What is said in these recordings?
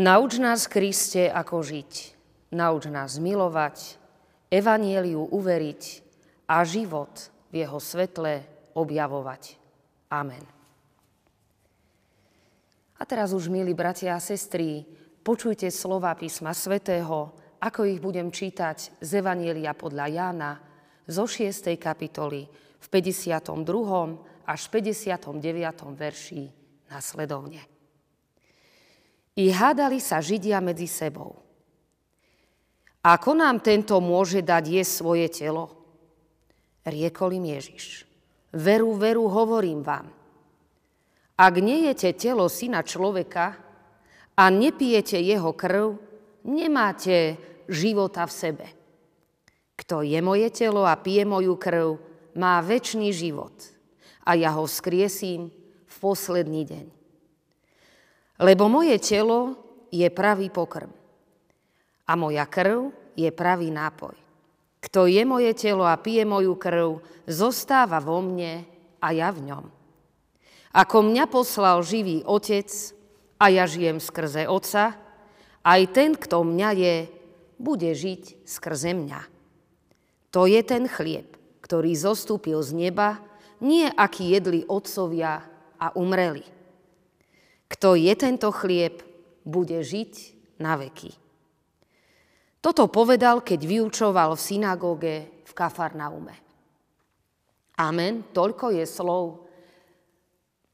Nauč nás, Kriste, ako žiť. Nauč nás milovať, evanieliu uveriť a život v jeho svetle objavovať. Amen. A teraz už, milí bratia a sestry, počujte slova písma svätého, ako ich budem čítať z Evanielia podľa Jána zo 6. kapitoly v 52. až 59. verši nasledovne. I hádali sa Židia medzi sebou. Ako nám tento môže dať je svoje telo? Riekol im Ježiš. Veru, veru, hovorím vám. Ak nejete telo syna človeka a nepijete jeho krv, nemáte života v sebe. Kto je moje telo a pije moju krv, má väčší život a ja ho skriesím v posledný deň. Lebo moje telo je pravý pokrm a moja krv je pravý nápoj. Kto je moje telo a pije moju krv, zostáva vo mne a ja v ňom. Ako mňa poslal živý otec a ja žijem skrze otca, aj ten, kto mňa je, bude žiť skrze mňa. To je ten chlieb, ktorý zostúpil z neba, nie aký jedli otcovia a umreli. Kto je tento chlieb, bude žiť na veky. Toto povedal, keď vyučoval v synagóge v Kafarnaume. Amen. Toľko je slov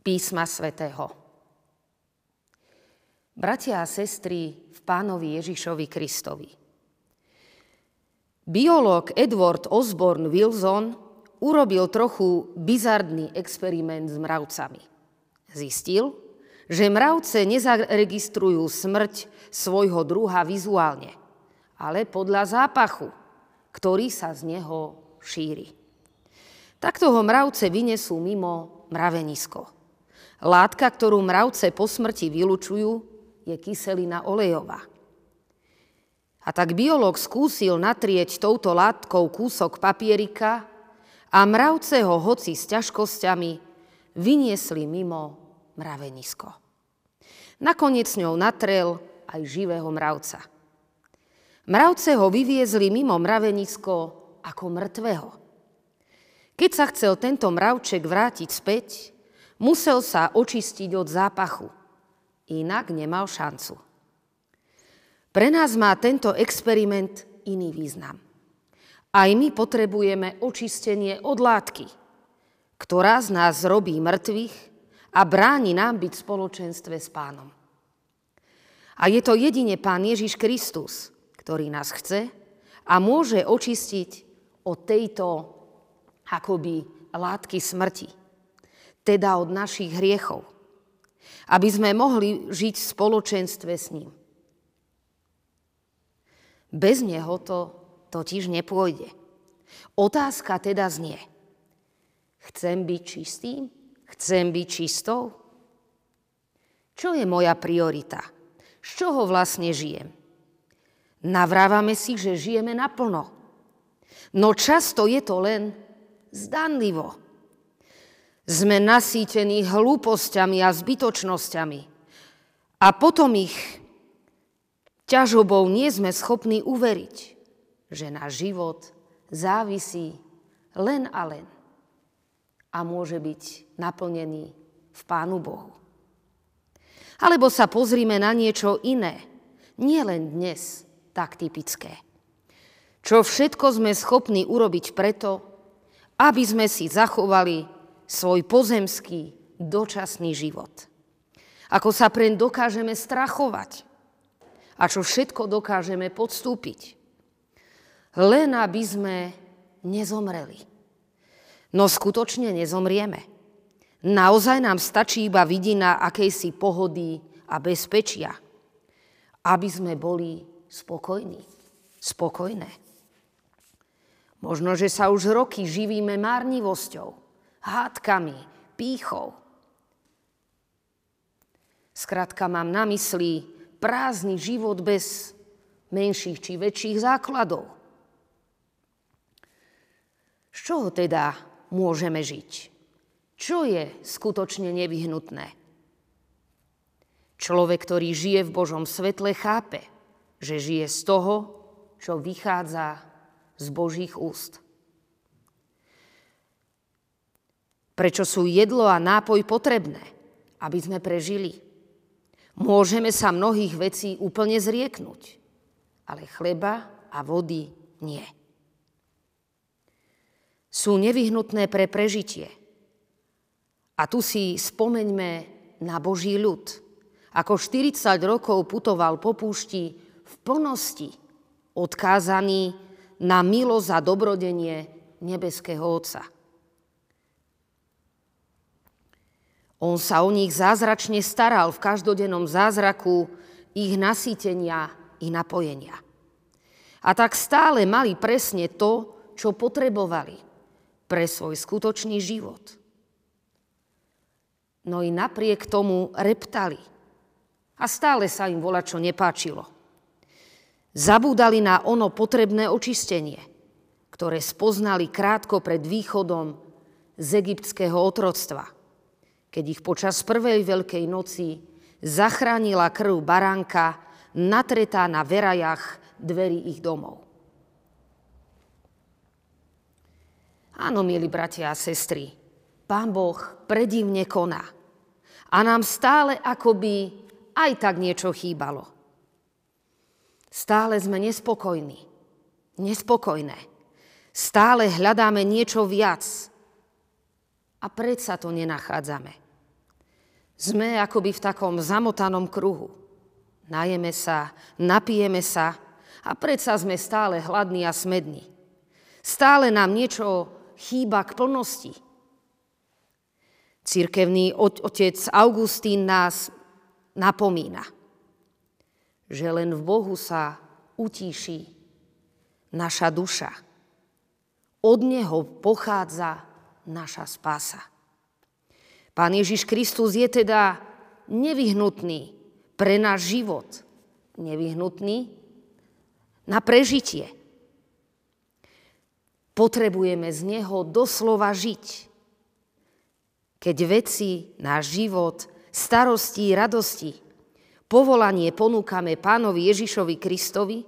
písma svätého. Bratia a sestry v pánovi Ježišovi Kristovi. Biológ Edward Osborne Wilson urobil trochu bizardný experiment s mravcami. Zistil, že mravce nezaregistrujú smrť svojho druha vizuálne, ale podľa zápachu, ktorý sa z neho šíri. Takto ho mravce vynesú mimo mravenisko. Látka, ktorú mravce po smrti vylučujú, je kyselina olejová. A tak biológ skúsil natrieť touto látkou kúsok papierika a mravce ho hoci s ťažkosťami vyniesli mimo mravenisko. Nakoniec ňou natrel aj živého mravca. Mravce ho vyviezli mimo mravenisko ako mŕtvého. Keď sa chcel tento mravček vrátiť späť, musel sa očistiť od zápachu. Inak nemal šancu. Pre nás má tento experiment iný význam. Aj my potrebujeme očistenie od látky, ktorá z nás robí mŕtvych a bráni nám byť v spoločenstve s pánom. A je to jedine pán Ježiš Kristus, ktorý nás chce a môže očistiť od tejto akoby látky smrti, teda od našich hriechov, aby sme mohli žiť v spoločenstve s ním. Bez neho to totiž nepôjde. Otázka teda znie, chcem byť čistým? Chcem byť čistou? Čo je moja priorita? Z čoho vlastne žijem? Navrávame si, že žijeme naplno. No často je to len zdanlivo. Sme nasýtení hlúpostiami a zbytočnosťami. A potom ich ťažobou nie sme schopní uveriť, že náš život závisí len a len a môže byť naplnený v Pánu Bohu. Alebo sa pozrime na niečo iné, nie len dnes tak typické. Čo všetko sme schopní urobiť preto, aby sme si zachovali svoj pozemský, dočasný život. Ako sa preň dokážeme strachovať a čo všetko dokážeme podstúpiť. Len aby sme nezomreli No skutočne nezomrieme. Naozaj nám stačí iba vidina akejsi pohody a bezpečia, aby sme boli spokojní, spokojné. Možno, že sa už roky živíme márnivosťou, hádkami, pýchou. Skrátka mám na mysli prázdny život bez menších či väčších základov. Z čoho teda môžeme žiť. Čo je skutočne nevyhnutné? Človek, ktorý žije v Božom svetle, chápe, že žije z toho, čo vychádza z Božích úst. Prečo sú jedlo a nápoj potrebné? Aby sme prežili. Môžeme sa mnohých vecí úplne zrieknúť, ale chleba a vody nie. Sú nevyhnutné pre prežitie. A tu si spomeňme na Boží ľud. Ako 40 rokov putoval po púšti v plnosti, odkázaný na milosť a dobrodenie nebeského Otca. On sa o nich zázračne staral v každodennom zázraku ich nasýtenia i napojenia. A tak stále mali presne to, čo potrebovali pre svoj skutočný život. No i napriek tomu reptali. A stále sa im volá, čo nepáčilo. Zabúdali na ono potrebné očistenie, ktoré spoznali krátko pred východom z egyptského otroctva – keď ich počas prvej veľkej noci zachránila krv baránka natretá na verajach dverí ich domov. Áno, milí bratia a sestry, Pán Boh predivne koná. A nám stále akoby aj tak niečo chýbalo. Stále sme nespokojní. Nespokojné. Stále hľadáme niečo viac. A predsa to nenachádzame. Sme akoby v takom zamotanom kruhu. Najeme sa, napijeme sa a predsa sme stále hladní a smední. Stále nám niečo chýba k plnosti. Cirkevný otec Augustín nás napomína, že len v Bohu sa utíši naša duša. Od Neho pochádza naša spása. Pán Ježiš Kristus je teda nevyhnutný pre náš život. Nevyhnutný na prežitie. Potrebujeme z Neho doslova žiť. Keď veci, náš život, starosti, radosti, povolanie ponúkame pánovi Ježišovi Kristovi,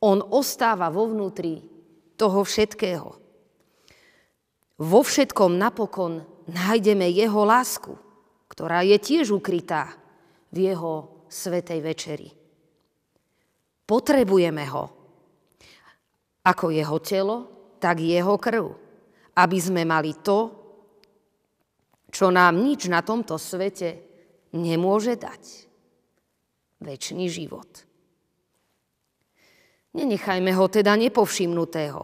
on ostáva vo vnútri toho všetkého. Vo všetkom napokon nájdeme jeho lásku, ktorá je tiež ukrytá v jeho svetej večeri. Potrebujeme ho. Ako jeho telo, tak jeho krv. Aby sme mali to, čo nám nič na tomto svete nemôže dať. Večný život. Nenechajme ho teda nepovšimnutého,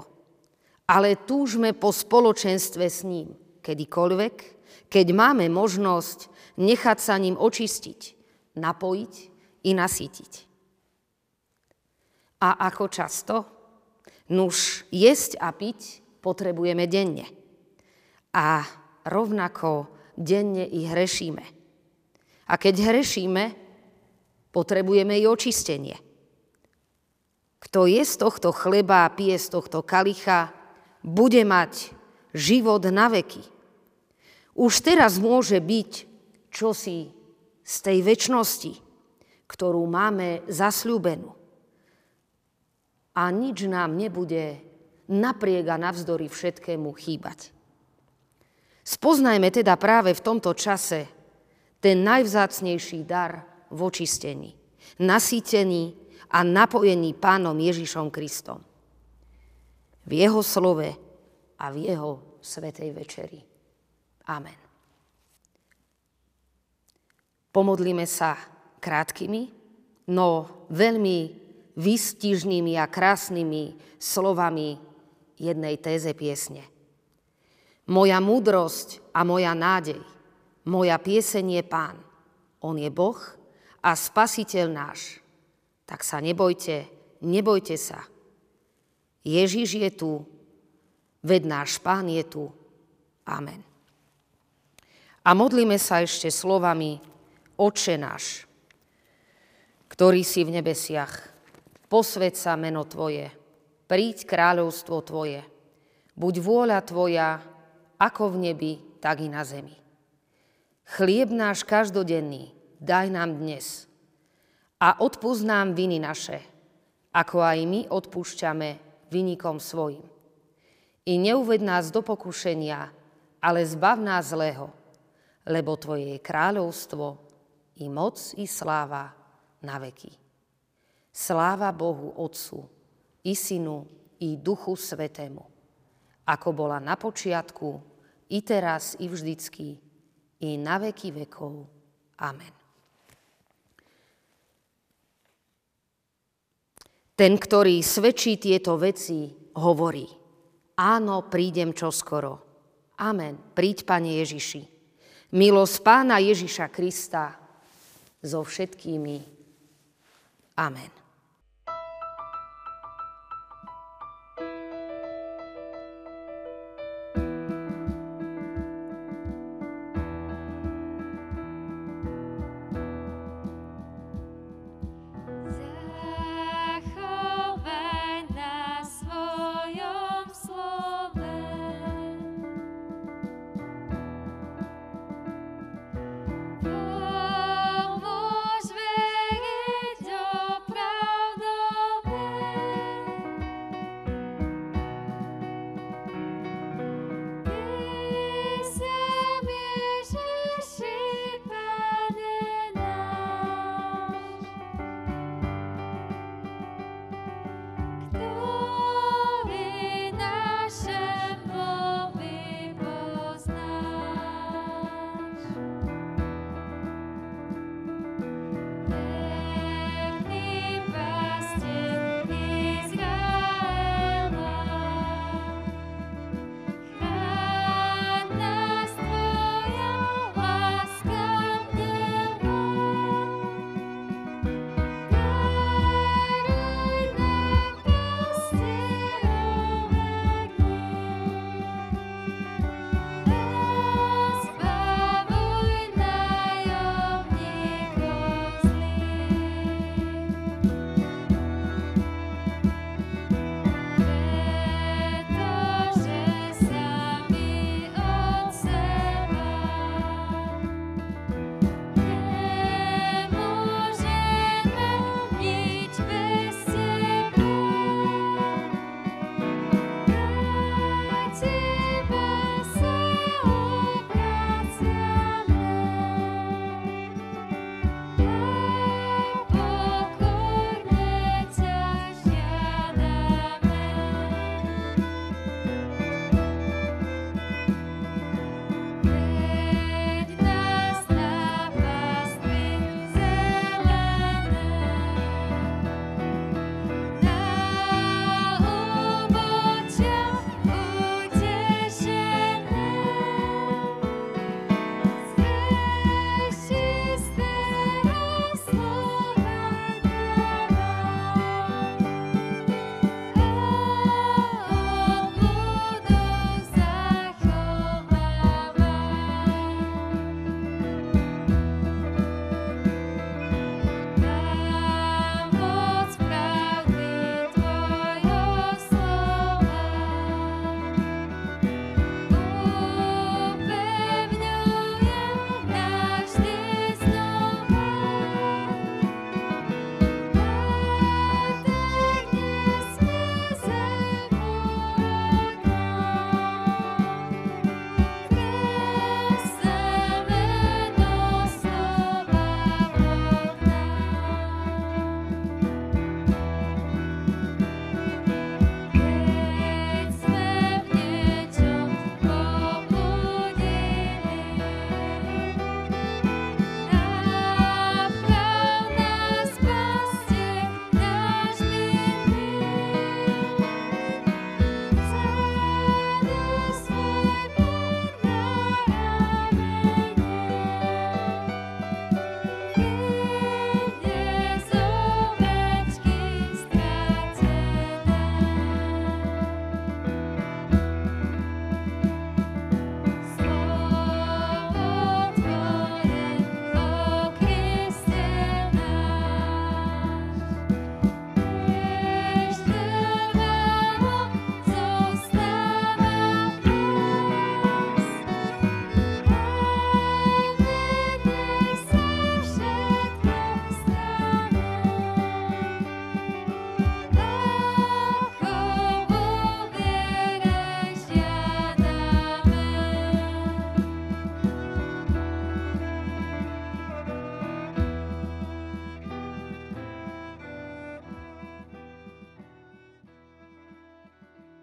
ale túžme po spoločenstve s ním – kedykoľvek, keď máme možnosť nechať sa ním očistiť, napojiť i nasýtiť. A ako často? Nuž jesť a piť potrebujeme denne. A rovnako denne i hrešíme. A keď hrešíme, potrebujeme i očistenie. Kto je z tohto chleba a pije z tohto kalicha, bude mať život na veky. Už teraz môže byť čosi z tej väčšnosti, ktorú máme zasľúbenú. A nič nám nebude napriek a navzdory všetkému chýbať. Spoznajme teda práve v tomto čase ten najvzácnejší dar v očistení, nasýtený a napojený Pánom Ježišom Kristom. V Jeho slove a v Jeho svetej večeri. Amen. Pomodlíme sa krátkými, no veľmi výstižnými a krásnymi slovami jednej téze piesne. Moja múdrosť a moja nádej, moja pieseň je Pán. On je Boh a Spasiteľ náš. Tak sa nebojte, nebojte sa. Ježiš je tu, veď náš Pán je tu. Amen. A modlíme sa ešte slovami Oče náš, ktorý si v nebesiach, posved sa meno Tvoje, príď kráľovstvo Tvoje, buď vôľa Tvoja, ako v nebi, tak i na zemi. Chlieb náš každodenný daj nám dnes. A odpúsť nám viny naše, ako aj my odpúšťame vynikom svojim. I neuved nás do pokušenia, ale zbav nás zlého, lebo Tvoje je kráľovstvo, i moc, i sláva na veky. Sláva Bohu Otcu, i Synu, i Duchu Svetému, ako bola na počiatku, i teraz, i vždycky, i na veky vekov. Amen. Ten, ktorý svedčí tieto veci, hovorí, áno, prídem čoskoro. Amen. Príď, Pane Ježiši. Milosť Pána Ježiša Krista so všetkými. Amen.